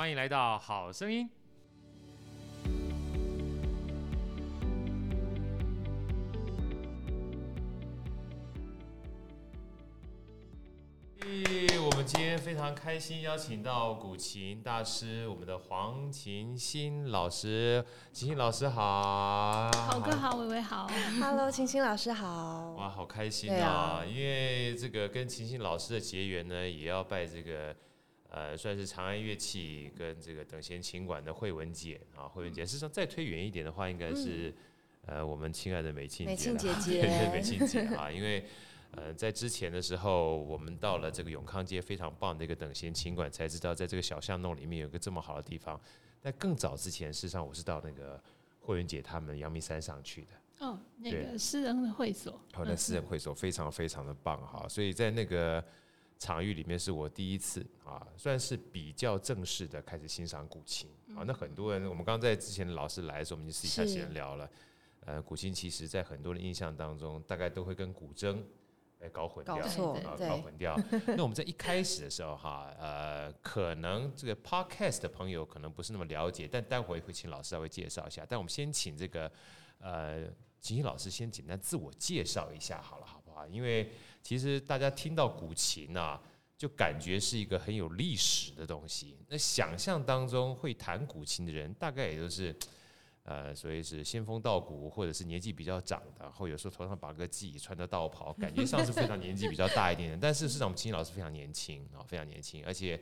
欢迎来到好声音。我们今天非常开心，邀请到古琴大师，我们的黄琴心老师。琴心老师好，好哥好，伟伟好，Hello，琴心老师好。哇，好开心啊！啊因为这个跟琴心老师的结缘呢，也要拜这个呃，算是长安乐器跟这个等闲琴馆的慧文姐啊，慧文姐。事实上，再推远一点的话，应该是、嗯、呃，我们亲爱的美庆姐，美庆姐姐，美庆姐啊，因为。呃，在之前的时候，我们到了这个永康街非常棒的一个等闲琴馆，才知道在这个小巷弄里面有个这么好的地方。但更早之前，事实上我是到那个慧文姐他们阳明山上去的。哦，那个私人的会所。好，那私人会所非常非常的棒哈，所以在那个场域里面是我第一次啊，算是比较正式的开始欣赏古琴啊。那很多人，我们刚刚在之前的老师来的时候，我们就私底下闲聊了。呃，古琴其实在很多人印象当中，大概都会跟古筝。哎，搞混掉，啊，搞混掉。那我们在一开始的时候，哈，呃，可能这个 podcast 的朋友可能不是那么了解，但待会会请老师稍微介绍一下。但我们先请这个呃，琴心老师先简单自我介绍一下，好了，好不好？因为其实大家听到古琴啊，就感觉是一个很有历史的东西。那想象当中会弹古琴的人，大概也就是。呃，所以是仙风道骨，或者是年纪比较长的，或有时候头上绑个髻，穿着道袍，感觉上是非常年纪比较大一点的。但事实上，我们琴心老师非常年轻啊，非常年轻。而且，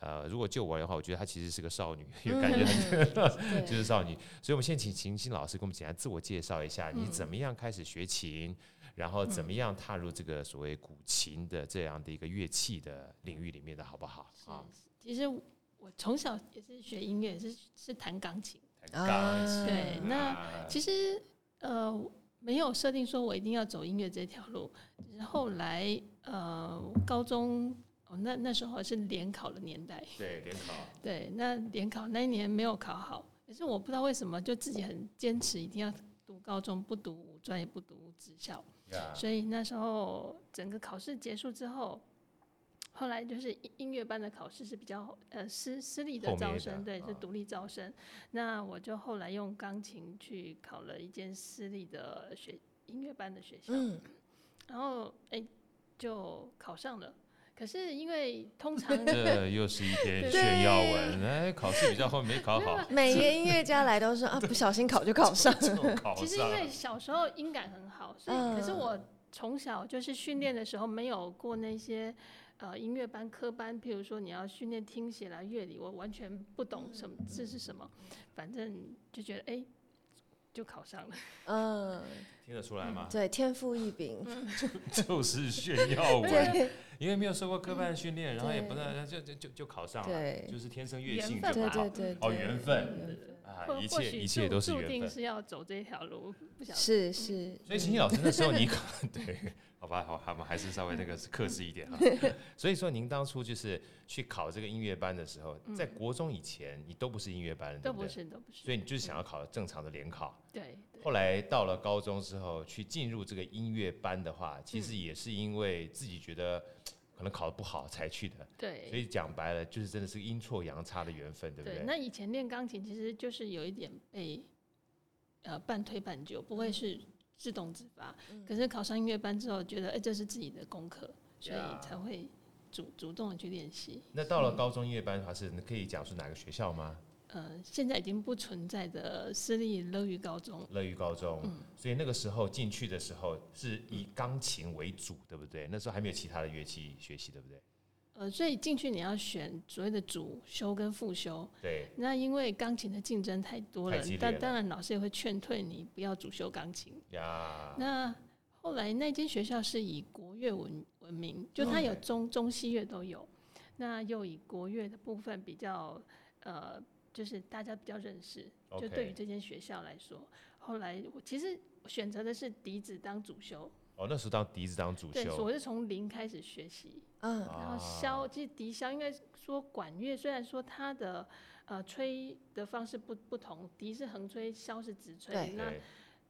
呃，如果就我的话，我觉得她其实是个少女，有感觉很 就是少女。所以，我们先请秦星老师给我们简单自我介绍一下，你怎么样开始学琴，然后怎么样踏入这个所谓古琴的这样的一个乐器的领域里面的好不好？啊，其实我从小也是学音乐，是是弹钢琴。啊，对，那其实呃没有设定说我一定要走音乐这条路，只是后来呃高中哦那那时候是联考的年代，对联考，对那联考那一年没有考好，可是我不知道为什么就自己很坚持一定要读高中，不读五专也不读职校，Yeah. 所以那时候整个考试结束之后。后来就是音乐班的考试是比较呃私私立的招生，对，是独立招生。那我就后来用钢琴去考了一间私立的学音乐班的学校，嗯，然后哎就考上了。可是因为通常 这又是一篇炫耀文，哎，考试比较后没考好。每个音乐家来都是啊，不小心考就考上了。其实因为小时候音感很好，所以可是我从小就是训练的时候没有过那些。呃，音乐班科班，譬如说你要训练听写来乐理，我完全不懂什么这是什么，反正就觉得哎、欸，就考上了。嗯，听得出来吗？对，天赋异禀，就 就是炫耀文。因为没有受过科班训练，然后也不知道，就就就就考上了，对，就是天生乐性就好。哦，缘分。啊，一切一切都是缘分。注定是要走这条路，不想。是是。所以琴心老师那时候你可能对。好吧，好，我们还是稍微那个克制一点哈。所以说，您当初就是去考这个音乐班的时候，在国中以前，你都不是音乐班，都不是，都不是。所以你就是想要考正常的联考。对。后来到了高中之后，去进入这个音乐班的话，其实也是因为自己觉得可能考得不好才去的。对。所以讲白了，就是真的是阴错阳差的缘分，对不对？那以前练钢琴其实就是有一点被呃半推半就，不会是。自动自发，可是考上音乐班之后，觉得哎、欸，这是自己的功课，所以才会主主动的去练习。那到了高中音乐班的话，是可以讲述哪个学校吗？呃，现在已经不存在的私立乐于高中。乐于高中，嗯，所以那个时候进去的时候是以钢琴为主，对不对？那时候还没有其他的乐器学习，对不对？呃，所以进去你要选所谓的主修跟副修。对。那因为钢琴的竞争太多了，了但当然老师也会劝退你不要主修钢琴。呀。那后来那间学校是以国乐闻闻名，就它有中、嗯、中西乐都有。那又以国乐的部分比较，呃，就是大家比较认识。就对于这间学校来说，后来我其实选择的是笛子当主修。哦，那时候当笛子当主修，对，我是从零开始学习，嗯，然后箫，其实笛箫应该说管乐，虽然说它的呃吹的方式不不同，笛是横吹，箫是直吹，对，那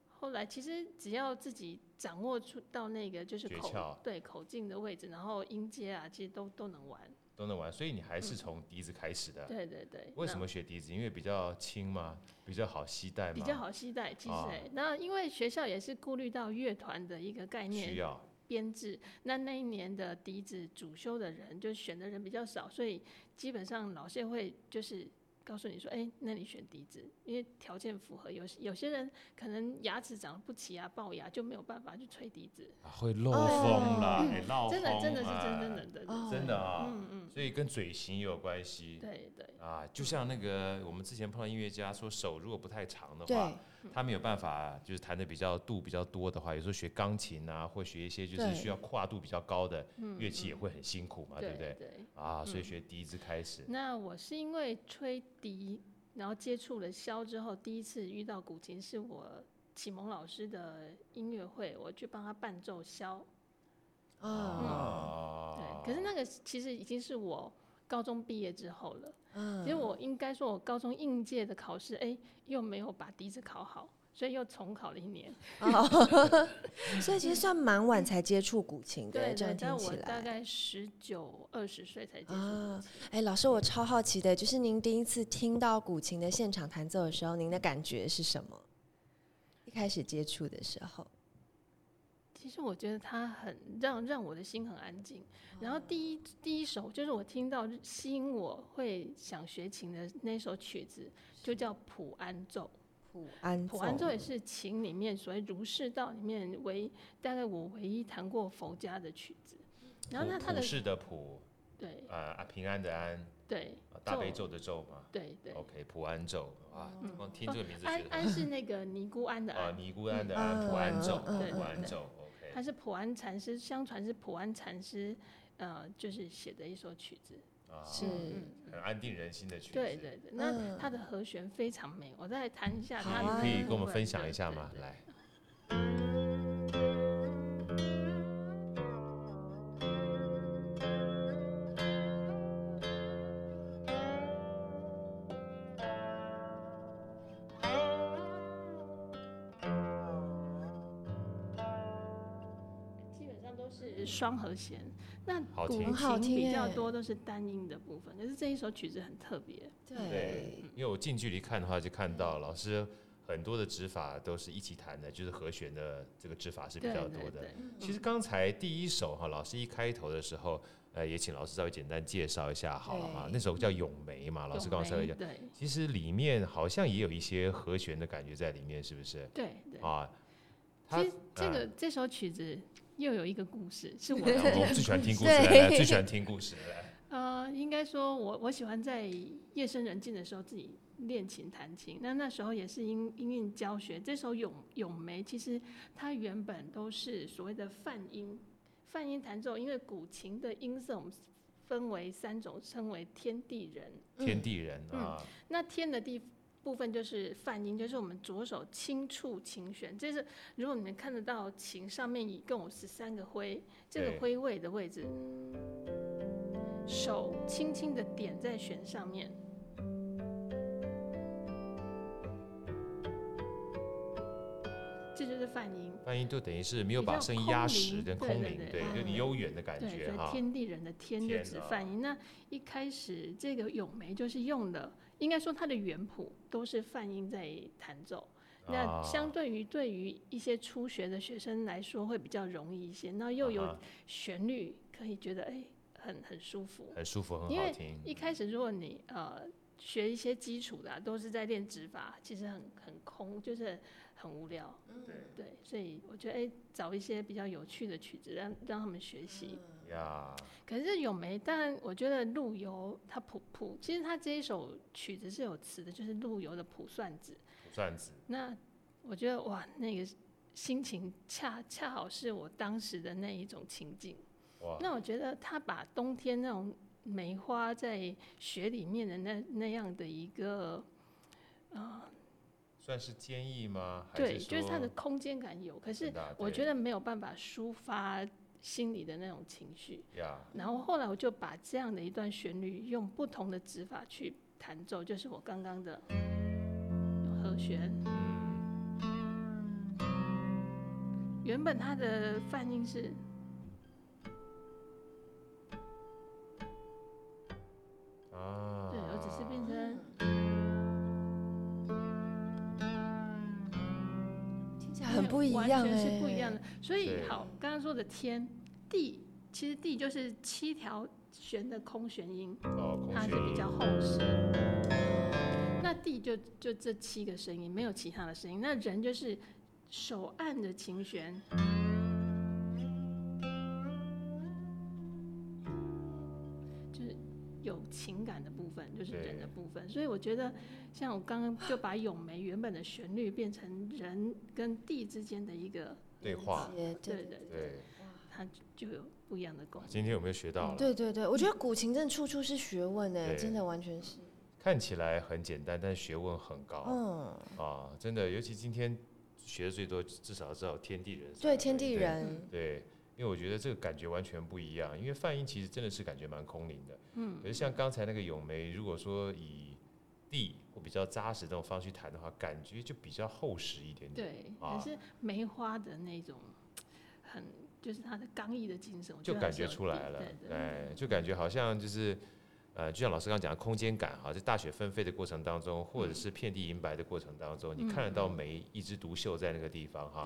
后来其实只要自己掌握出到那个就是口，对，口径的位置，然后音阶啊，其实都都能玩。都能玩，所以你还是从笛子开始的。对对对。为什么学笛子？因为比较轻嘛？比较好携带嘛？比较好携带，其实、欸。那因为学校也是顾虑到乐团的一个概念，需要编制。那那一年的笛子主修的人就选的人比较少，所以基本上老师会就是。告诉你说，哎、欸，那你选笛子，因为条件符合。有有些人可能牙齿长得不齐啊，龅牙就没有办法去吹笛子，啊、会漏风啦，真的真的是真真的的，真的啊，嗯嗯，所以跟嘴型也有关系。对对啊，就像那个我们之前碰到音乐家说，手如果不太长的话。他没有办法，就是弹的比较度比较多的话，有时候学钢琴啊，或学一些就是需要跨度比较高的乐器也会很辛苦嘛，对不对？对，对啊，所以学笛子开始。那我是因为吹笛，然后接触了箫之后，第一次遇到古琴，是我启蒙老师的音乐会，我去帮他伴奏箫。啊、嗯，对。可是那个其实已经是我高中毕业之后了。嗯，其实我应该说，我高中应届的考试，哎、欸，又没有把笛子考好，所以又重考了一年。哦、所以其实算蛮晚才接触古琴的，这样听起来。我大概十九、二十岁才接触。哎、欸，老师，我超好奇的，就是您第一次听到古琴的现场弹奏的时候，您的感觉是什么？一开始接触的时候。其实我觉得它很让让我的心很安静。然后第一第一首就是我听到吸引我会想学琴的那首曲子，就叫普安奏。普安普安奏也是琴里面所谓儒释道里面唯大概我唯一弹过佛家的曲子。然后那它的普世的普，对啊平安的安，对大悲咒的咒嘛，对对。OK 普安咒啊，光听这个名字。安安是那个尼姑庵的安。啊尼姑庵的安普安咒，普安奏。他是普安禅师，相传是普安禅师，呃，就是写的一首曲子，啊、是、嗯、很安定人心的曲子。对对对，那它的和弦非常美，我再弹一下他的。可以跟我们分享一下吗？来。双和弦，那古琴比较多都是单音的部分，可是这一首曲子很特别。对，因为我近距离看的话，就看到老师很多的指法都是一起弹的，就是和弦的这个指法是比较多的。其实刚才第一首哈，老师一开头的时候，呃，也请老师稍微简单介绍一下好了哈。那首叫《咏梅》嘛，老师刚刚说一下。对，其实里面好像也有一些和弦的感觉在里面，是不是？对对。啊，其实这个、啊、这首曲子。又有一个故事，是我，我最喜欢听故事，来来最喜欢听故事。呃，应该说我我喜欢在夜深人静的时候自己练琴弹琴。那那时候也是音音韵教学，这首咏咏梅其实它原本都是所谓的泛音，泛音弹奏。因为古琴的音色我们分为三种，称为天地人。天地人啊，嗯、那天的地。部分就是泛音，就是我们左手轻触琴弦。这是如果你们看得到琴上面一共有十三个徽，这个徽位的位置，手轻轻的点在弦上面，这就是泛音。泛音就等于是没有把声音压实的空灵，对，有点悠远的感觉哈。天地人的天就指泛音。那一开始这个咏梅就是用的。应该说，它的原谱都是泛音在弹奏，那相对于对于一些初学的学生来说会比较容易一些，那又有旋律，可以觉得哎、欸、很很舒服，很舒服，很好听。因为一开始如果你呃学一些基础的、啊，都是在练指法，其实很很空，就是很无聊。嗯对，所以我觉得哎、欸、找一些比较有趣的曲子让让他们学习。呀，可是咏梅，但我觉得陆游他谱谱，其实他这一首曲子是有词的，就是陆游的《卜算子》。卜算子。那我觉得哇，那个心情恰恰好是我当时的那一种情境。哇。那我觉得他把冬天那种梅花在雪里面的那那样的一个，算是坚毅吗？对，就是它的空间感有，可是我觉得没有办法抒发。心里的那种情绪.然后后来我就把这样的一段旋律用不同的指法去弹奏，就是我刚刚的和弦。原本它的泛音是，不一样，完全是不一样的。所以好，刚刚说的天地，其实地就是七条弦的空弦音，哦，它是比较厚实。那地就就这七个声音，没有其他的声音。那人就是手按着琴弦。情感的部分就是人的部分，所以我觉得，像我刚刚就把咏梅原本的旋律变成人跟地之间的一个对话，对对对，对，它就有不一样的功能。今天有没有学到了？对对对，我觉得古琴真的处处是学问呢，真的完全是。看起来很简单，但学问很高。嗯啊，真的，尤其今天学的最多，至少知道天地人。对天地人，对。因为我觉得这个感觉完全不一样，因为泛音其实真的是感觉蛮空灵的，嗯，可是像刚才那个咏梅，如果说以地或比较扎实这种方式去弹的话，感觉就比较厚实一点点，对，可是梅花的那种很，就是它的刚毅的精神，就感觉出来了，对，就感觉好像就是，呃，就像老师刚刚讲的空间感哈，在大雪纷飞的过程当中，或者是遍地银白的过程当中，你看得到梅一枝独秀在那个地方哈。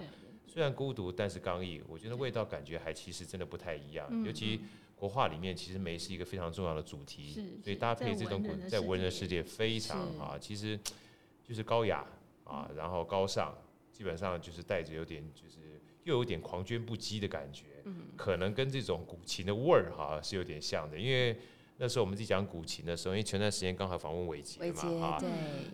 虽然孤独，但是刚毅。我觉得味道感觉还其实真的不太一样。尤其国画里面，其实梅是一个非常重要的主题，所以搭配这种在文人的世界非常啊，其实就是高雅啊，然后高尚，基本上就是带着有点就是又有点狂狷不羁的感觉，可能跟这种古琴的味儿哈是有点像的，因为。那时候我们自己讲古琴的时候，因为前段时间刚好访问伟杰嘛，啊，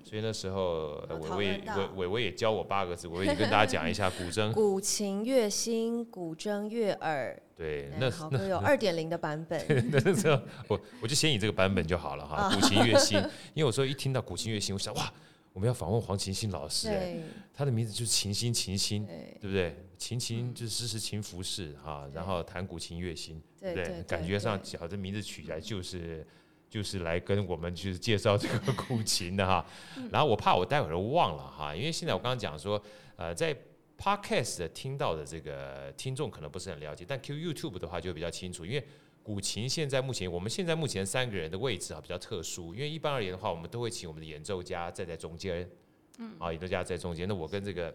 所以那时候伟伟伟伟伟也教我八个字，我也跟大家讲一下 古筝。古琴乐心，古筝乐耳。对，那那有二点零的版本。那时候我我就先以这个版本就好了哈，古琴乐心，因为我说一听到古琴乐心，我想哇。我们要访问黄琴心老师，哎，他的名字就是琴心，琴心，对不对？琴琴就是时时勤拂拭哈，然后弹古琴乐心，对不对？感觉上，好，这名字取来就是就是来跟我们就是介绍这个古琴的哈。然后我怕我待会儿忘了哈，因为现在我刚刚讲说，呃，在 Podcast 听到的这个听众可能不是很了解，但 Q YouTube 的话就比较清楚，因为。古琴现在目前，我们现在目前三个人的位置啊比较特殊，因为一般而言的话，我们都会请我们的演奏家站在中间，嗯，啊，演奏家在中间，那我跟这个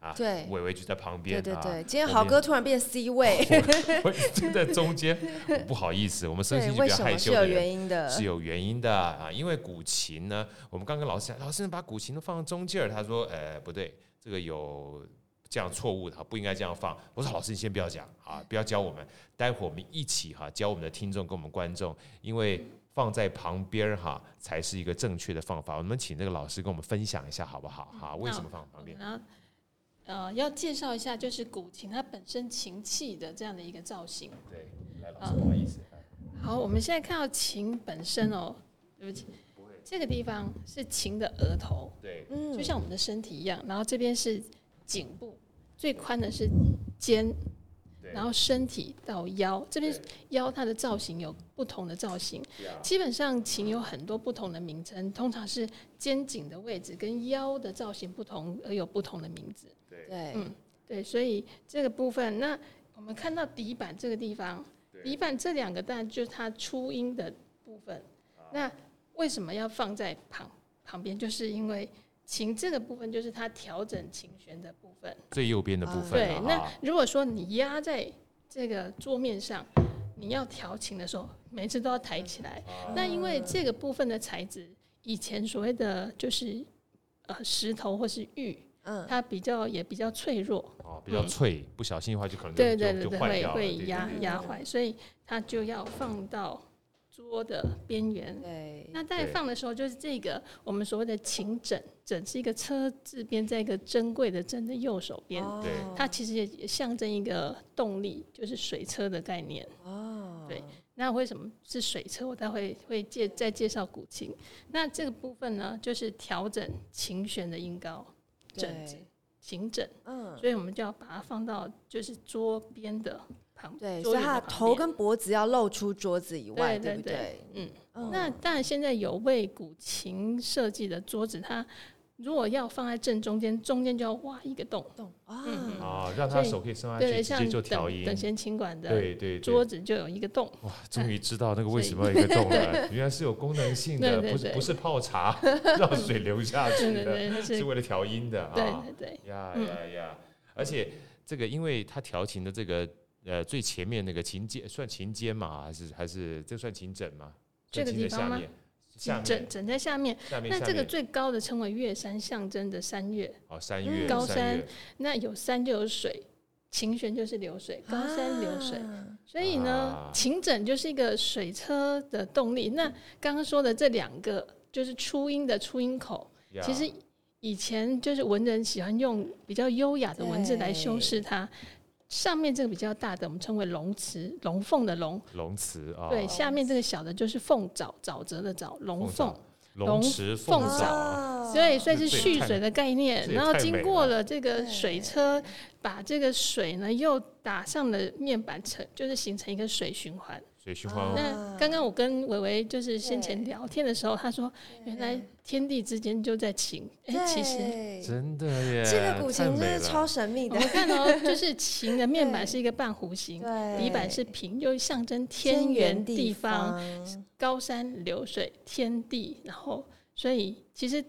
啊，对，伟伟就在旁边，对对对，今天豪哥突然变 C 位，我就在中间，不好意思，我们声音就比较害羞的人，是有原因的，是有原因的啊，因为古琴呢，我们刚跟老师讲，老师把古琴都放在中间，他说，呃，不对，这个有。这样错误的哈，不应该这样放。我说老师，你先不要讲啊，不要教我们。待会儿我们一起哈，教我们的听众跟我们观众，因为放在旁边哈，才是一个正确的放法。我们请这个老师跟我们分享一下好不好？哈，为什么放旁边？然后呃，要介绍一下，就是古琴它本身琴器的这样的一个造型。对，来老师，不好意思。好，我们现在看到琴本身哦，对不起，这个地方是琴的额头，对，嗯就像我们的身体一样，然后这边是颈部。最宽的是肩，然后身体到腰这边，腰它的造型有不同的造型。基本上琴有很多不同的名称，通常是肩颈的位置跟腰的造型不同而有不同的名字。对，嗯，对，所以这个部分，那我们看到底板这个地方，底板这两个蛋就是它初音的部分。那为什么要放在旁旁边？就是因为。琴这个部分就是它调整琴弦的部分，最右边的部分。对，那如果说你压在这个桌面上，你要调琴的时候，每次都要抬起来。那因为这个部分的材质，以前所谓的就是呃石头或是玉，嗯，它比较也比较脆弱，哦，比较脆，不小心的话就可能对对对对会会压压坏，所以它就要放到。桌的边缘，对，那在放的时候，就是这个我们所谓的琴枕，枕是一个车字边，在一个珍贵的枕的右手边，对，它其实也象征一个动力，就是水车的概念。哦，对，那为什么是水车？我待会会介再介绍古琴。那这个部分呢，就是调整琴弦的音高，枕子，琴枕，嗯，所以我们就要把它放到就是桌边的。对，所以他的头跟脖子要露出桌子以外，对，对，对，对不对？嗯，嗯，那当然现在有为古琴设计的桌子，它。如果要放在正中间，中间就要挖一个洞，洞啊，啊，让他手可以伸下去，直接就调音。等弦琴馆的对对桌子就有一个洞。哇，终于知道那个为什么有一个洞了，原来是有功能性的，不是不是泡茶 让水流下去的，是为了调音的啊。对对对，呀呀呀！而且这个因为他调琴的这个呃最前面那个琴尖算琴尖嘛，还是还是这算琴枕吗？这个地方吗？枕枕在下面，下面那这个最高的称为月山，象征的山岳。哦，山岳，高山，那有山就有水，琴弦就是流水，高山流水，啊、所以呢，啊、琴枕就是一个水车的动力。那刚刚说的这两个，就是初音的出音口，呀其实以前就是文人喜欢用比较优雅的文字来修饰它。上面这个比较大的，我们称为龙池，龙凤的龙。龙池啊。对，下面这个小的就是凤沼，沼泽的沼，龙凤。龙池凤沼。对，所以是蓄水的概念。然后经过了这个水车，把这个水呢又打上了面板层，就是形成一个水循环。水循环。那刚刚我跟维维就是先前聊天的时候，他说原来。天地之间就在琴，哎，其实真的耶，这个古琴真的超神秘的。我看哦，就是琴的面板是一个半弧形，底板是平，就象征天圆地方、高山流水、天地。然后，所以其实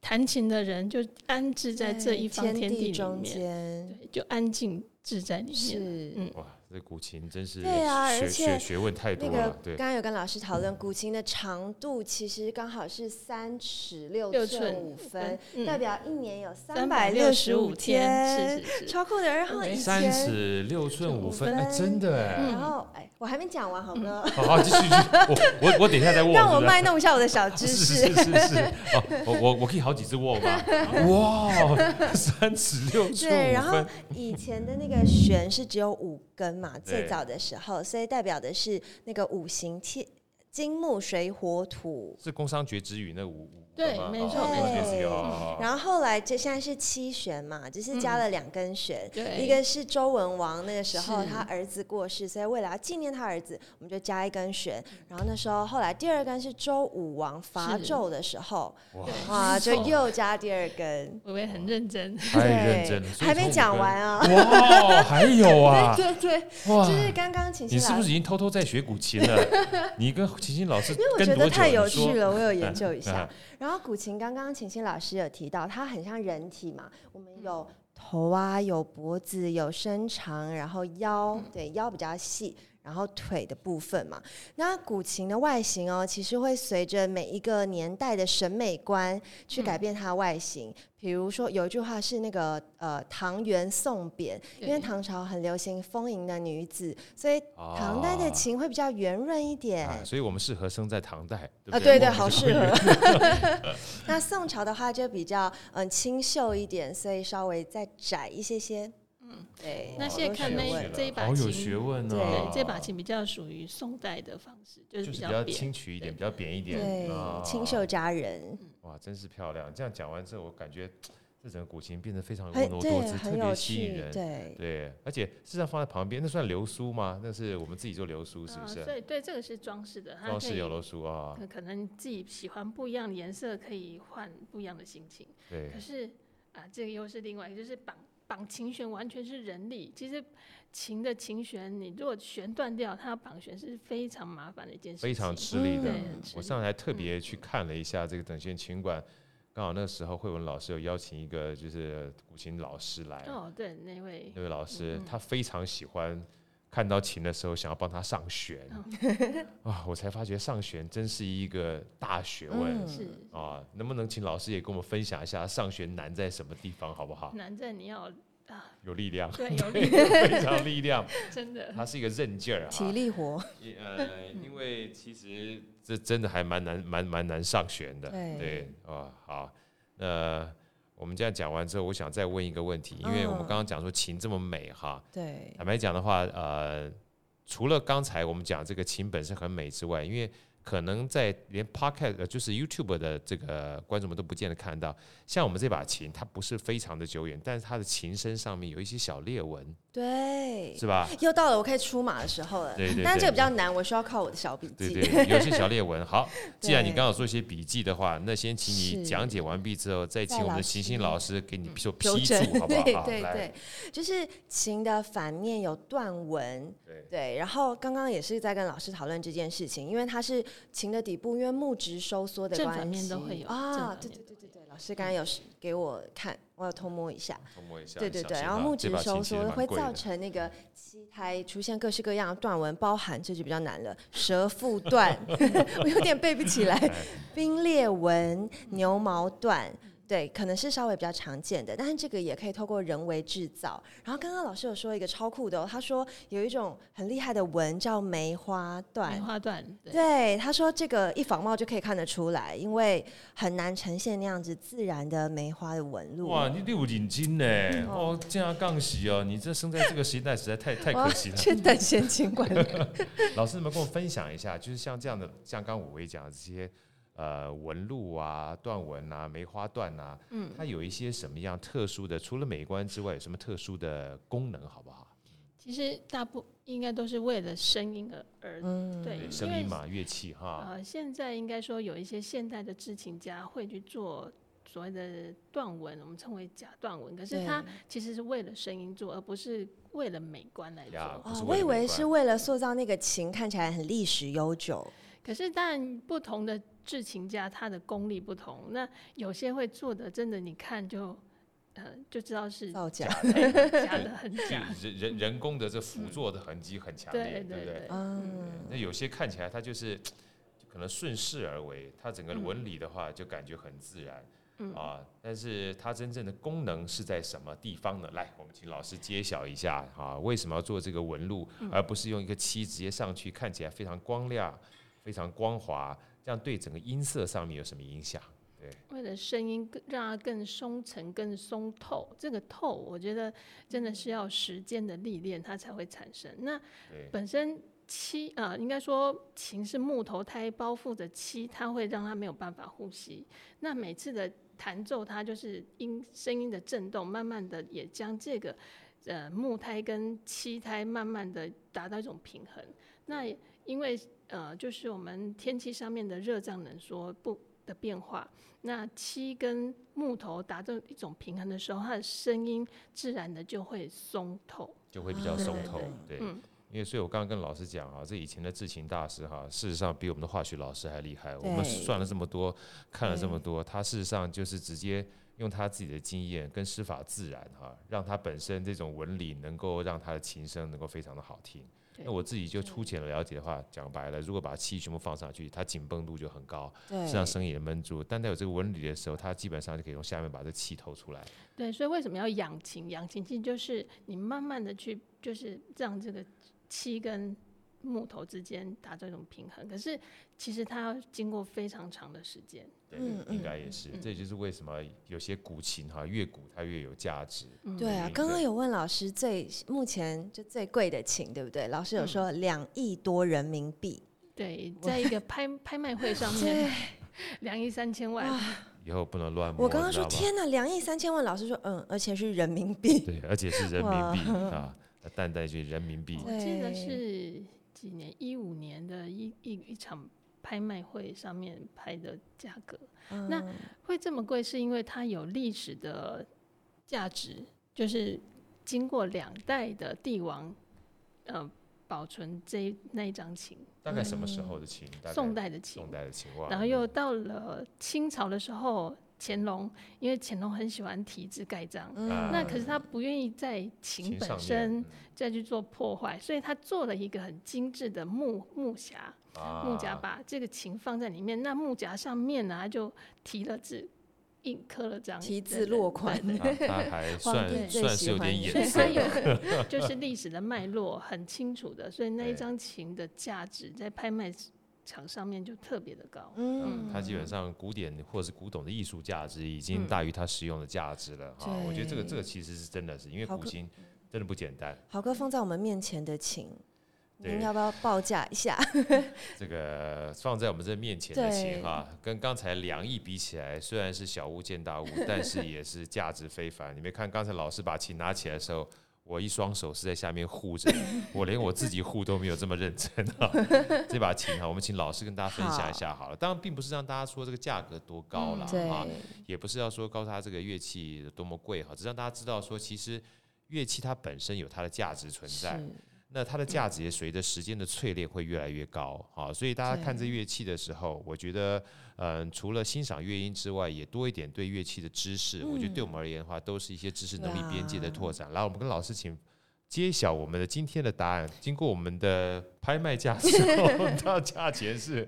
弹琴的人就安置在这一方天地里面，对，就安静置在里面。是，嗯。这古琴真是对啊，而且学问太多了。对，刚刚有跟老师讨论，古琴的长度其实刚好是三尺六寸五分，代表一年有三百六十五天，超酷的。然后以前三尺六寸五分，哎，真的哎。然后哎，我还没讲完，好吗？好好继续继续，我我我等一下再握。让我卖弄一下我的小 知识。是是是，我我我可以好几次握吧？哇，三尺六寸五分。对，然后以前的那个弦是只有五根嘛。最早的时候，所以代表的是那个五行天金木水火土，是工商角徵羽那五五。对，没错，没错。然后后来这现在是七弦嘛，就是加了两根弦，一个是周文王那个时候他儿子过世，所以为了要纪念他儿子，我们就加一根弦。然后那时候后来第二根是周武王伐纣的时候，哇，就又加第二根。我也很认真，太认真了，还没讲完啊！哇，还有啊！对对对，就是刚刚琴心老师，你是不是已经偷偷在学古琴了？你跟琴琴老师，因为我觉得太有趣了，我有研究一下。然后古琴刚刚琴琴老师有提到，它很像人体嘛，我们有头啊，有脖子，有身长，然后腰，对，腰比较细。然后腿的部分嘛，那古琴的外形哦，其实会随着每一个年代的审美观去改变它的外形。嗯、比如说有一句话是那个呃唐元宋扁，因为唐朝很流行丰盈的女子，所以唐代的琴会比较圆润一点。啊、所以我们适合生在唐代对对啊，对对，好适合。那宋朝的话就比较嗯清秀一点，所以稍微再窄一些些。嗯，对。那现在看那这一把琴，好有学问哦对，这把琴比较属于宋代的方式，就是比较清曲一点，比较扁一点，对，清秀佳人。哇，真是漂亮！这样讲完之后，我感觉这整个古琴变得非常婀娜多姿，特别吸引人。对对，而且事实上放在旁边，那算流苏吗？那是我们自己做流苏，是不是？对对，这个是装饰的，装饰有流苏啊。可能自己喜欢不一样的颜色，可以换不一样的心情。对。可是啊，这个又是另外一个，就是绑。绑琴弦完全是人力，其实琴的琴弦，你如果弦断掉，它要绑弦是非常麻烦的一件事，非常吃力的。嗯、我上台特别去看了一下这个等弦琴馆，刚、嗯、好那个时候慧文老师有邀请一个就是古琴老师来。哦，对，那位。那位老师，嗯、他非常喜欢看到琴的时候想要帮他上弦。嗯、啊，我才发觉上弦真是一个大学问。嗯、是啊，能不能请老师也跟我们分享一下上弦难在什么地方，好不好？难在你要。有力量，对，有力量，非常力量，真的，它是一个韧劲儿，体力活。呃，因为其实这真的还蛮难，蛮蛮难上弦的。对，对，哦，好，那我们这样讲完之后，我想再问一个问题，因为我们刚刚讲说琴这么美哈，对，坦白讲的话，呃，除了刚才我们讲这个琴本身很美之外，因为可能在连 Podcast 就是 YouTube 的这个观众们都不见得看到，像我们这把琴，它不是非常的久远，但是它的琴身上面有一些小裂纹。对，是吧？又到了我可以出马的时候了。对对，但是这个比较难，我需要靠我的小笔记。对对，有些小裂纹。好，既然你刚好做一些笔记的话，那先请你讲解完毕之后，再请我们的琴心老师给你做 批注，好不好？对对对，就是琴的反面有断纹。对，然后刚刚也是在跟老师讨论这件事情，因为它是琴的底部，因为木质收缩的关系，正反面都会有啊。对对对对对，老师刚刚有给我看，我要偷摸一下，偷摸一下，对对对，然后木质收缩会造成那个七胎出现各式各样的断纹，包含这就比较难了，蛇腹断，我有点背不起来，冰裂纹、牛毛断。对，可能是稍微比较常见的，但是这个也可以透过人为制造。然后刚刚老师有说一个超酷的哦，他说有一种很厉害的纹叫梅花断。梅花断，对，对，他说这个一仿冒就可以看得出来，因为很难呈现那样子自然的梅花的纹路。哇，你六领巾呢？哦，这样杠洗哦，你这生在这个时代实在太太可惜了。去等闲情管理。老师，能不能跟我分享一下，就是像这样的，像刚刚玮玮讲的这些。呃，纹路啊，断纹啊，梅花断啊，嗯，它有一些什么样特殊的？除了美观之外，有什么特殊的功能，好不好？其实大部应该都是为了声音而而，嗯，对，声音嘛，乐器哈。呃，现在应该说有一些现代的制琴家会去做所谓的断纹，我们称为假断纹，可是它其实是为了声音做，而不是为了美观来做。哦，我以为是为了塑造那个琴看起来很历史悠久。可是，但不同的制琴家，他的功力不同。那有些会做的，真的，你看就，呃，就知道是造假的，假的很假。人人人工的这辅助的痕迹很强烈，对对对。嗯。那有些看起来它就是可能顺势而为，它整个纹理的话就感觉很自然，嗯啊。但是它真正的功能是在什么地方呢？来，我们请老师揭晓一下啊，为什么要做这个纹路，而不是用一个漆直接上去，看起来非常光亮？非常光滑，这样对整个音色上面有什么影响？对，为了声音更让它更松沉、更松透，这个透，我觉得真的是要时间的历练，它才会产生。那本身漆啊、呃，应该说琴是木头胎包覆着漆，它会让它没有办法呼吸。那每次的弹奏，它就是音声音的震动，慢慢的也将这个呃木胎跟漆胎慢慢的达到一种平衡。那因为呃，就是我们天气上面的热胀冷缩不的变化，那漆跟木头达到一种平衡的时候，它的声音自然的就会松透，就会比较松透。对，因为所以我刚刚跟老师讲啊，这以前的制琴大师哈，事实上比我们的化学老师还厉害。我们算了这么多，看了这么多，他事实上就是直接用他自己的经验跟师法自然哈，让他本身这种纹理能够让他的琴声能够非常的好听。那我自己就粗浅的了解的话，讲白了，如果把气全部放上去，它紧绷度就很高，实际上声音也闷住。但在有这个纹理的时候，它基本上就可以从下面把这气透出来。对，所以为什么要养琴？养琴其实就是你慢慢的去，就是让这个气跟木头之间达到一种平衡。可是其实它要经过非常长的时间。对，应该也是，这就是为什么有些古琴哈，越古它越有价值。对啊，刚刚有问老师最目前就最贵的琴，对不对？老师有说两亿多人民币。对，在一个拍拍卖会上面，两亿三千万。以后不能乱摸。我刚刚说天哪，两亿三千万，老师说嗯，而且是人民币。对，而且是人民币啊，淡淡一句人民币。我记得是几年？一五年的一一一场。拍卖会上面拍的价格，嗯、那会这么贵，是因为它有历史的价值，就是经过两代的帝王，呃，保存这那一张琴。大概什么时候的琴？嗯、宋代的琴。宋代的琴。然后又到了清朝的时候。乾隆，因为乾隆很喜欢题字盖章，嗯、那可是他不愿意在琴本身再去做破坏，所以他做了一个很精致的木木匣，啊、木夹把这个琴放在里面，那木夹上面呢，他就提了字，印刻了章，题字落款，他还算算是有点眼色，所以有就是历史的脉络很清楚的，所以那一张琴的价值在拍卖。场上面就特别的高，嗯，它基本上古典或者是古董的艺术价值已经大于它实用的价值了哈。我觉得这个这个其实是真的是，因为古琴真的不简单。豪哥放在我们面前的琴，您要不要报价一下？这个放在我们这面前的琴哈，跟刚才两亿比起来，虽然是小巫见大巫，但是也是价值非凡。你没看刚才老师把琴拿起来的时候。我一双手是在下面护着，我连我自己护都没有这么认真啊！这把琴哈，我们请老师跟大家分享一下好了。当然，并不是让大家说这个价格多高了啊，也不是要说告诉他这个乐器多么贵哈，只让大家知道说，其实乐器它本身有它的价值存在。那它的价值也随着时间的淬炼会越来越高，啊，所以大家看这乐器的时候，我觉得，嗯，除了欣赏乐音之外，也多一点对乐器的知识，我觉得对我们而言的话，都是一些知识能力边界的拓展。来，我们跟老师请揭晓我们的今天的答案。经过我们的拍卖价之后，它价钱是。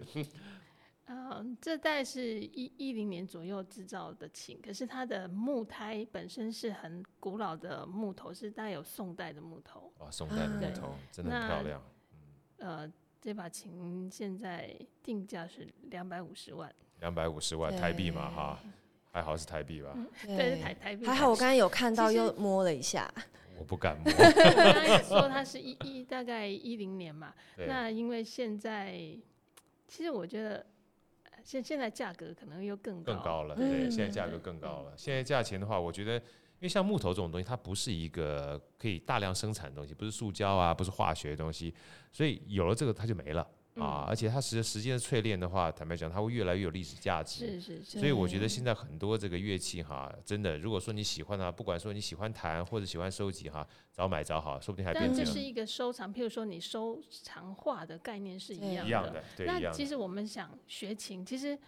嗯，这代是一一零年左右制造的琴，可是它的木胎本身是很古老的木头，是带有宋代的木头。哇，宋代的木头真的很漂亮。呃，这把琴现在定价是两百五十万。两百五十万台币嘛，哈，还好是台币吧？对，是台台币。还好我刚才有看到，又摸了一下。我不敢摸。我刚才说它是一一大概一零年嘛，那因为现在其实我觉得。现现在价格可能又更高更高了，对，现在价格更高了。现在价钱的话，我觉得，因为像木头这种东西，它不是一个可以大量生产的东西，不是塑胶啊，不是化学的东西，所以有了这个它就没了。啊，而且它随着时间的淬炼的话，坦白讲，它会越来越有历史价值。是是是。所以我觉得现在很多这个乐器哈，真的，如果说你喜欢啊，不管说你喜欢弹或者喜欢收集哈，早买早好，说不定还变成。但这是一个收藏，譬如说你收藏画的概念是一样的。一样的，对。那其实我们想学琴，其实。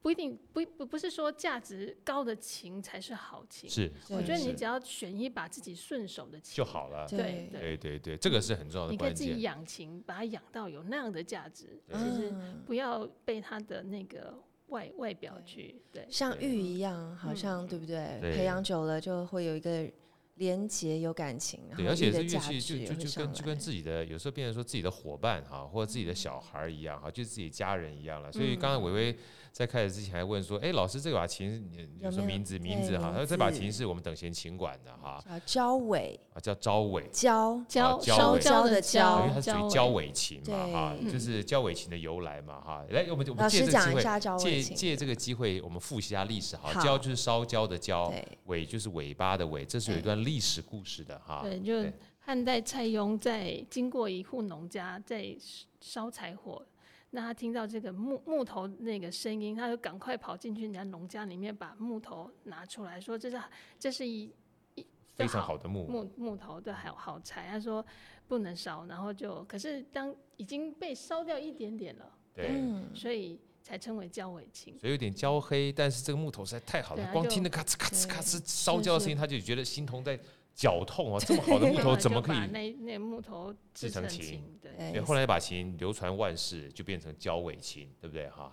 不一定不不不是说价值高的琴才是好琴，是，我觉得你只要选一把自己顺手的琴就好了。对对对。对，这个是很重要的关键。你可以自己养琴，把它养到有那样的价值，就是不要被它的那个外外表去对。像玉一样，好像对不对？培养久了就会有一个连结，有感情。对，而且这乐器就就就跟就跟自己的有时候变成说自己的伙伴哈，或者自己的小孩一样哈，就自己家人一样了。所以刚刚伟伟。在开始之前还问说：“哎，老师，这把琴有什么名字？名字哈？他说这把琴是我们等闲琴馆的哈。啊焦尾啊，叫焦尾。焦焦烧焦的焦，因为它属于焦尾琴嘛哈，就是焦尾琴的由来嘛哈。来，我们我们借这个机会，借借这个机会，我们复习一下历史哈。焦就是烧焦的焦，尾就是尾巴的尾，这是有一段历史故事的哈。对，就汉代蔡邕在经过一户农家在烧柴火。”那他听到这个木木头那个声音，他就赶快跑进去人家农家里面，把木头拿出来说：“这是这是一一非常好的木木木头的好好柴。”他说不能烧，然后就可是当已经被烧掉一点点了，对，所以才称为焦尾琴。所以有点焦黑，但是这个木头实在太好了，光听那咔哧咔哧咔哧烧焦的声音，他就觉得心痛在。绞痛啊！这么好的木头怎么可以那那木头制成琴？对，后来把琴流传万世，就变成焦尾琴，对不对哈？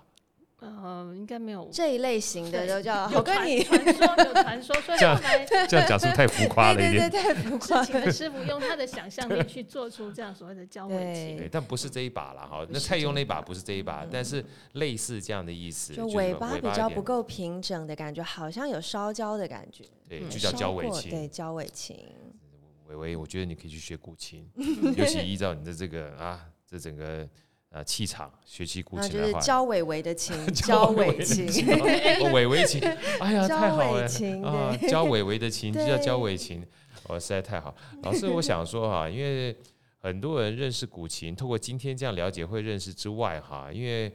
呃，应该没有这一类型的都叫。我跟你传说有传说，所以后来这样讲是不是太浮夸了一点？太浮夸了。请的师傅用他的想象力去做出这样所谓的交尾琴，对，但不是这一把了哈。那蔡邕那把不是这一把，但是类似这样的意思，就尾巴比较不够平整的感觉，好像有烧焦的感觉。对，就叫焦尾琴。对，焦尾琴。伟伟，我觉得你可以去学古琴，尤其依照你的这个啊，这整个呃气场，学习古琴的话，就是焦玮薇的琴，焦伟琴，玮薇琴，哎呀，太好了啊！焦玮薇的琴就叫焦伟琴，哦，实在太好。老师，我想说哈，因为很多人认识古琴，透过今天这样了解会认识之外哈，因为。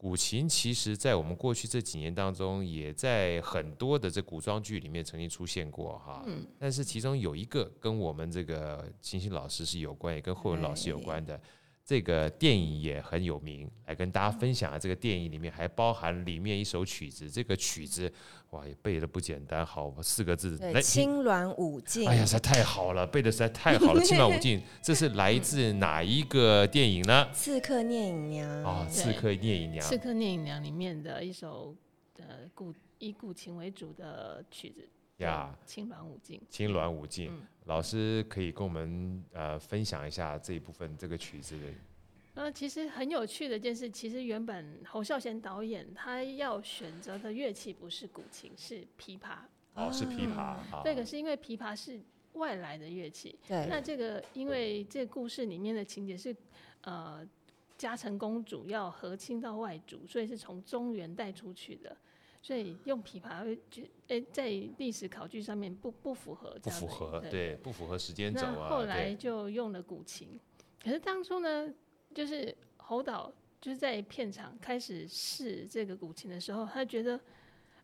古琴其实，在我们过去这几年当中，也在很多的这古装剧里面曾经出现过哈。嗯。但是其中有一个跟我们这个琴心老师是有关，也跟霍文老师有关的。这个电影也很有名，来跟大家分享啊！这个电影里面还包含里面一首曲子，这个曲子哇也背的不简单，好四个字，对，青鸾舞镜。哎呀，实在太好了，背的实在太好了，青鸾舞镜，这是来自哪一个电影呢？刺客聂隐娘啊，刺客聂隐娘，刺客聂隐娘里面的一首呃古以古琴为主的曲子。呀，青鸾舞镜，青鸾舞镜，嗯、老师可以跟我们呃分享一下这一部分这个曲子的。那，其实很有趣的一件事，其实原本侯孝贤导演他要选择的乐器不是古琴，是琵琶。哦，是琵琶。嗯、这个是因为琵琶是外来的乐器。对。那这个因为这个故事里面的情节是，呃，嘉诚公主要和亲到外族，所以是从中原带出去的。所以用琵琶会觉，诶，在历史考据上面不不符合这样，不符合，对，不符合时间轴啊。那后来就用了古琴，可是当初呢，就是侯导就是在片场开始试这个古琴的时候，他觉得，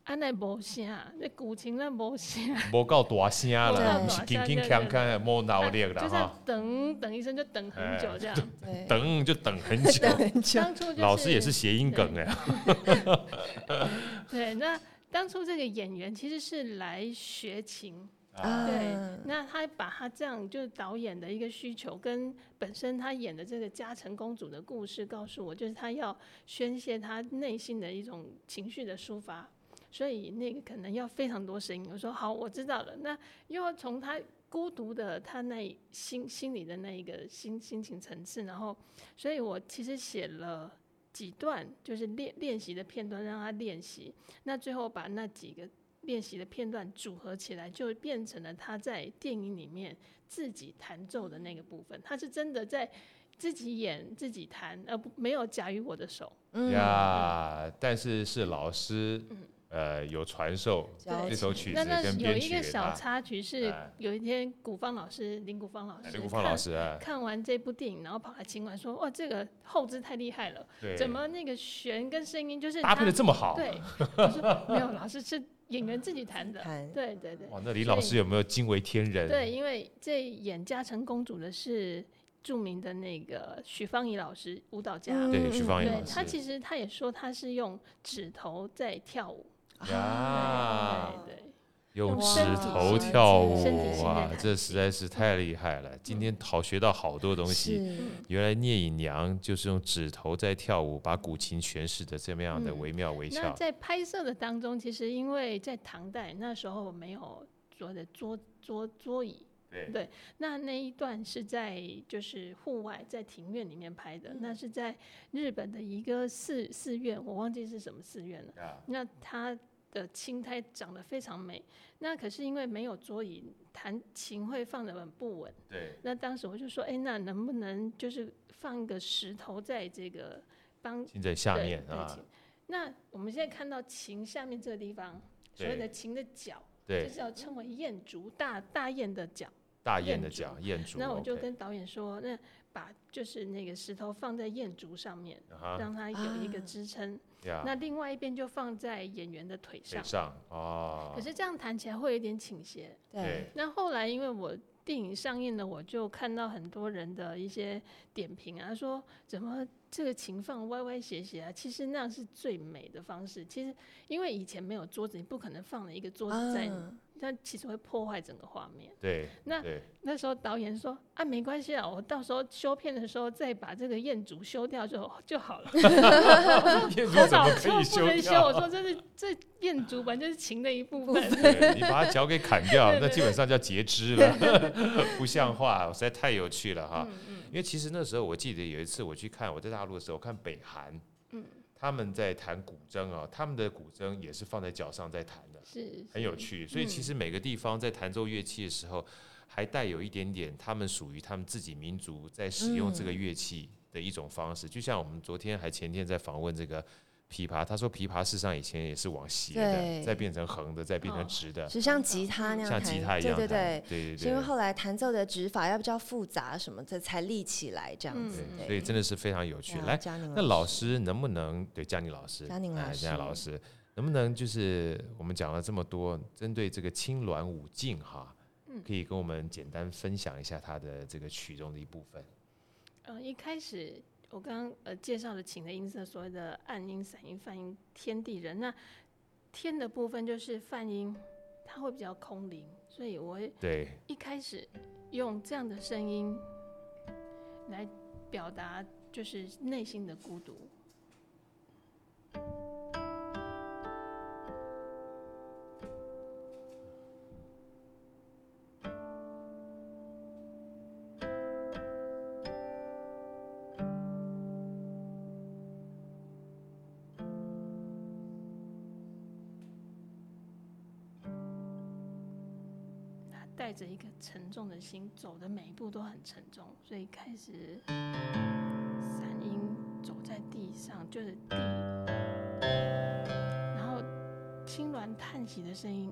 安内无声，那古琴那无声，无够大声了，不是轻轻锵锵，无脑力了哈。等等一声就等很久这样，等就 等很久。当初老师也是谐音梗哎。对，那当初这个演员其实是来学琴。啊、对，那他把他这样就是导演的一个需求，跟本身他演的这个嘉诚公主的故事告诉我，就是他要宣泄他内心的一种情绪的抒发，所以那个可能要非常多声音。我说好，我知道了。那又要从他孤独的他那心心里的那一个心心情层次，然后，所以我其实写了几段就是练练习的片段让他练习，那最后把那几个。练习的片段组合起来，就变成了他在电影里面自己弹奏的那个部分。他是真的在自己演、自己弹，而不没有假于我的手。嗯呀，但是是老师，呃，有传授这首曲子跟编曲。那那有一个小插曲是，有一天古芳老师林古芳老师，林古芳老师啊，看完这部电影，然后跑来请我说：“哇，这个后制太厉害了，怎么那个弦跟声音就是搭配的这么好？”对，我说没有，老师是。演员自己弹的，对对对。哇，那李老师有没有惊为天人？对，因为这演嘉诚公主的是著名的那个许芳宜老师，舞蹈家。嗯、对，许芳宜老师。他其实他也说他是用指头在跳舞。呀。对对，对。用指头跳舞啊，这实在是太厉害了！今天好学到好多东西。原来聂隐娘就是用指头在跳舞，把古琴诠释的这么样的惟妙惟肖。那在拍摄的当中，其实因为在唐代那时候没有所谓的桌桌桌椅，对对。那那一段是在就是户外在庭院里面拍的，那是在日本的一个寺寺院，我忘记是什么寺院了。那他。的青苔长得非常美，那可是因为没有桌椅，弹琴会放得很不稳。对。那当时我就说，哎、欸，那能不能就是放一个石头在这个帮琴在下面啊？那我们现在看到琴下面这个地方，所谓的琴的脚，就是要称为燕竹，大大雁的脚。大雁的脚，雁足。那我就跟导演说，那把就是那个石头放在燕竹上面，uh-huh. 让它有一个支撑。那另外一边就放在演员的腿上。腿上哦。可是这样弹起来会有点倾斜。对。那后来因为我电影上映了，我就看到很多人的一些点评啊，说怎么这个琴放歪歪斜斜啊？其实那样是最美的方式。其实因为以前没有桌子，你不可能放了一个桌子在。Uh. 那其实会破坏整个画面。对，那那时候导演说啊，没关系啊，我到时候修片的时候再把这个雁足修掉就就好了。雁足怎么可以修掉？不能修。我说这是这雁足本就是情的一部分。你把它脚给砍掉，那基本上叫截肢了，不像话，实在太有趣了哈。嗯嗯，因为其实那时候我记得有一次我去看，我在大陆的时候我看北韩，嗯，他们在弹古筝啊，他们的古筝也是放在脚上在弹。是很有趣，所以其实每个地方在弹奏乐器的时候，还带有一点点他们属于他们自己民族在使用这个乐器的一种方式。就像我们昨天还前天在访问这个琵琶，他说琵琶事实上以前也是往斜的，再变成横的，再变成直的，是像吉他那样，像吉他一样，对对对对对，因为后来弹奏的指法要比较复杂，什么的才立起来这样子，所以真的是非常有趣。来，那老师。能不能对嘉宁老师，嘉宁老师，嘉宁老师。能不能就是我们讲了这么多，针对这个青鸾舞镜哈，可以跟我们简单分享一下它的这个曲中的一部分。呃，一开始我刚刚呃介绍了琴的音色，所谓的暗音、散音、泛音、天地人。那天的部分就是泛音，它会比较空灵，所以我对一开始用这样的声音来表达，就是内心的孤独。沉重的心走的每一步都很沉重，所以开始三音走在地上就是地，然后青鸾叹息的声音，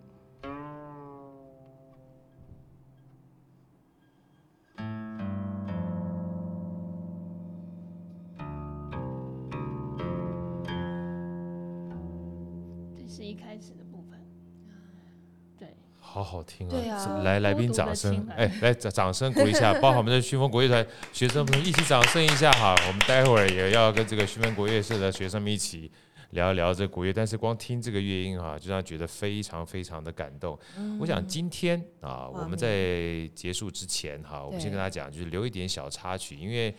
好好听啊！啊，来来宾掌声，哎，来掌掌声鼓励一下，包括我们的薰风国乐团学生们一起掌声一下哈。我们待会儿也要跟这个薰风国乐社的学生们一起聊一聊这国乐，但是光听这个乐音哈，就让觉得非常非常的感动。嗯、我想今天啊，我们在结束之前哈，我们先跟大家讲，就是留一点小插曲，因为。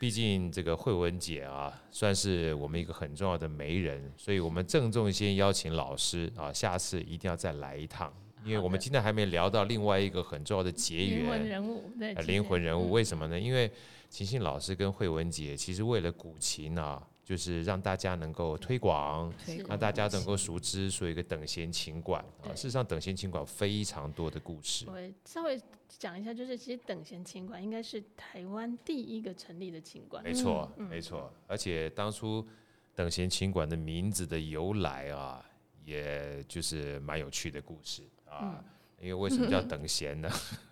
毕竟这个慧文姐啊，算是我们一个很重要的媒人，所以我们郑重先邀请老师啊，下次一定要再来一趟，因为我们今天还没聊到另外一个很重要的结缘灵魂人物，灵魂人物为什么呢？因为秦信老师跟惠文姐其实为了古琴啊，就是让大家能够推广，让大家能够熟知，所以一个等闲琴馆啊，事实上等闲琴馆非常多的故事。我稍微。讲一下，就是其实等闲琴馆应该是台湾第一个成立的琴馆。没错，没错。而且当初等闲琴馆的名字的由来啊，也就是蛮有趣的故事啊。因为为什么叫等闲呢？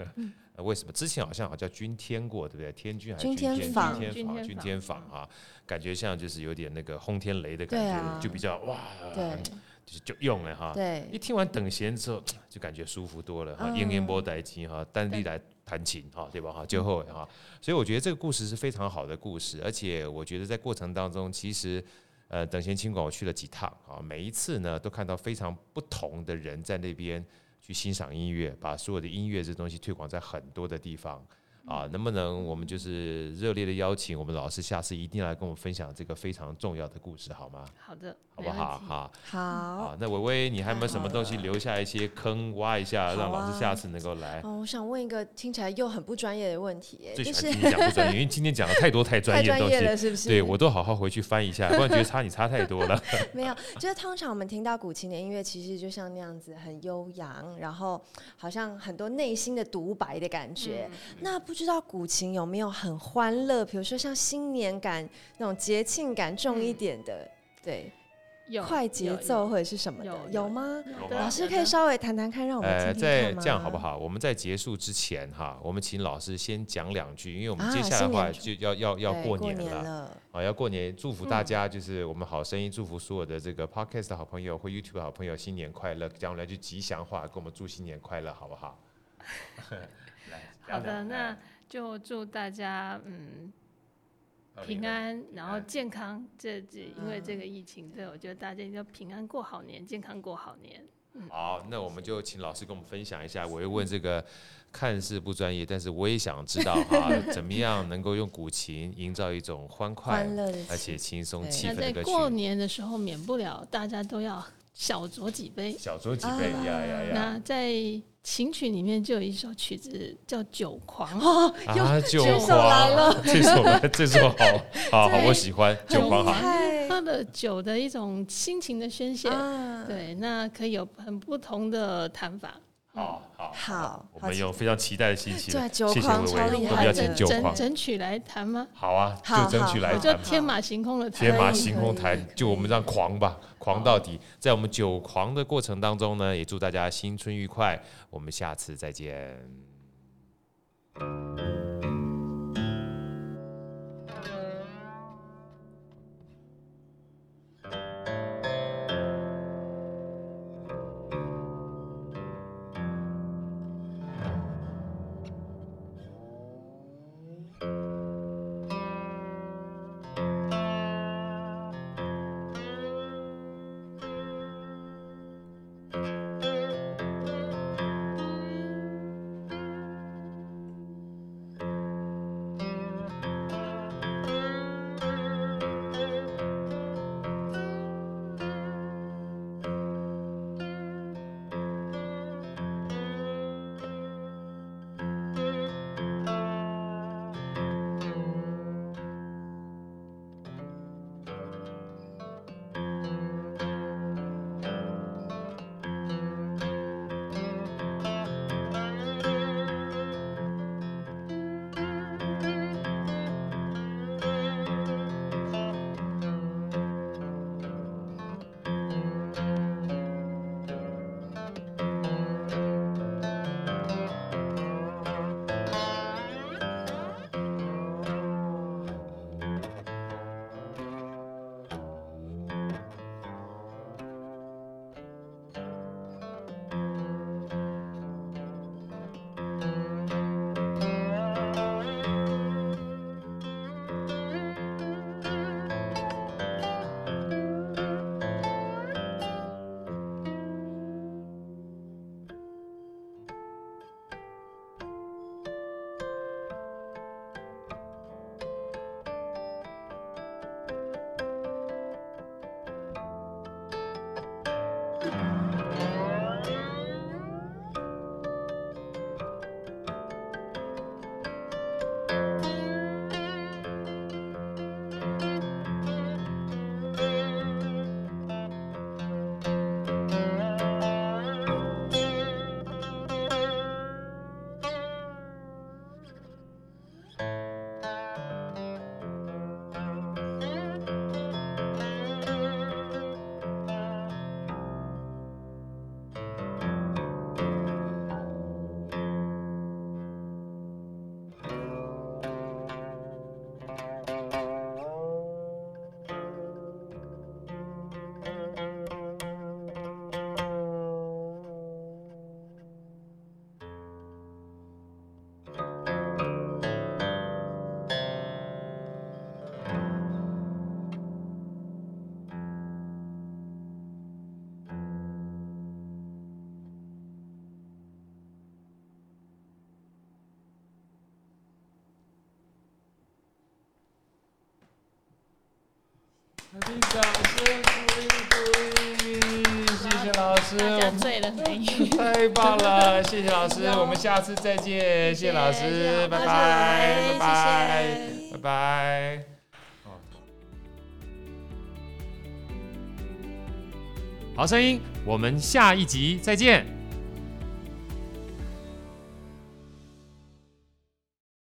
为什么之前好像好像叫君天过，对不对？天君还是君天？君天坊，君天坊啊，感觉像就是有点那个轰天雷的感觉，就比较哇。对。就是就用了哈，对，一听完等闲之后，就感觉舒服多了哈。莺莺波带琴哈，单立来弹琴哈，对吧哈？就后哈，所以我觉得这个故事是非常好的故事，而且我觉得在过程当中，其实呃，等闲琴馆我去了几趟啊，每一次呢都看到非常不同的人在那边去欣赏音乐，把所有的音乐这东西推广在很多的地方。啊，能不能我们就是热烈的邀请我们老师，下次一定来跟我们分享这个非常重要的故事，好吗？好的，好不好？好，好。那薇薇，你还有没有什么东西留下一些坑挖一下，让老师下次能够来？哦，我想问一个听起来又很不专业的问题，最喜欢听你讲不专业，因为今天讲了太多太专业的东西了，是不是？对，我都好好回去翻一下，不然觉得差你差太多了。没有，就是通常我们听到古琴的音乐，其实就像那样子很悠扬，然后好像很多内心的独白的感觉。那不知道古琴有没有很欢乐？比如说像新年感那种节庆感重一点的，嗯、对，有快节奏或者是什么的，有，有，有吗？有老师可以稍微谈谈看，让我们听听看这样好不好？我们在结束之前哈，我们请老师先讲两句，因为我们接下来的话就要、啊、要要过年了，过年了啊，要过年，祝福大家，就是我们好声音，祝福所有的这个 Podcast 的好朋友或 YouTube 的好朋友新年快乐，讲两句吉祥话，给我们祝新年快乐，好不好？来，好的，那。就祝大家嗯平安，然后健康。这这因为这个疫情，对，我觉得大家要平安过好年，健康过好年。嗯，好，那我们就请老师跟我们分享一下。我又问这个看似不专业，但是我也想知道哈，怎么样能够用古琴营造一种欢快、而且轻松气氛的歌曲。过年的时候，免不了大家都要小酌几杯，小酌几杯呀呀呀！那在琴曲里面就有一首曲子叫《酒狂》哦，啊，酒狂来了，这首这首好 好好，我喜欢《酒狂》哈，他的酒的一种心情的宣泄，对，那可以有很不同的弹法。好好好，我们有非常期待的心情，对，酒狂超厉害，整整曲来弹吗？好啊，就整曲来弹，就天马行空的弹，天马行空弹，就我们这样狂吧。狂到底，在我们酒狂的过程当中呢，也祝大家新春愉快。我们下次再见。掌声鼓励鼓励，谢谢老师，大家醉了没？太棒了，谢谢老师，我们下次再见，谢谢老师，拜拜，拜拜，拜拜。好声音，我们下一集再见。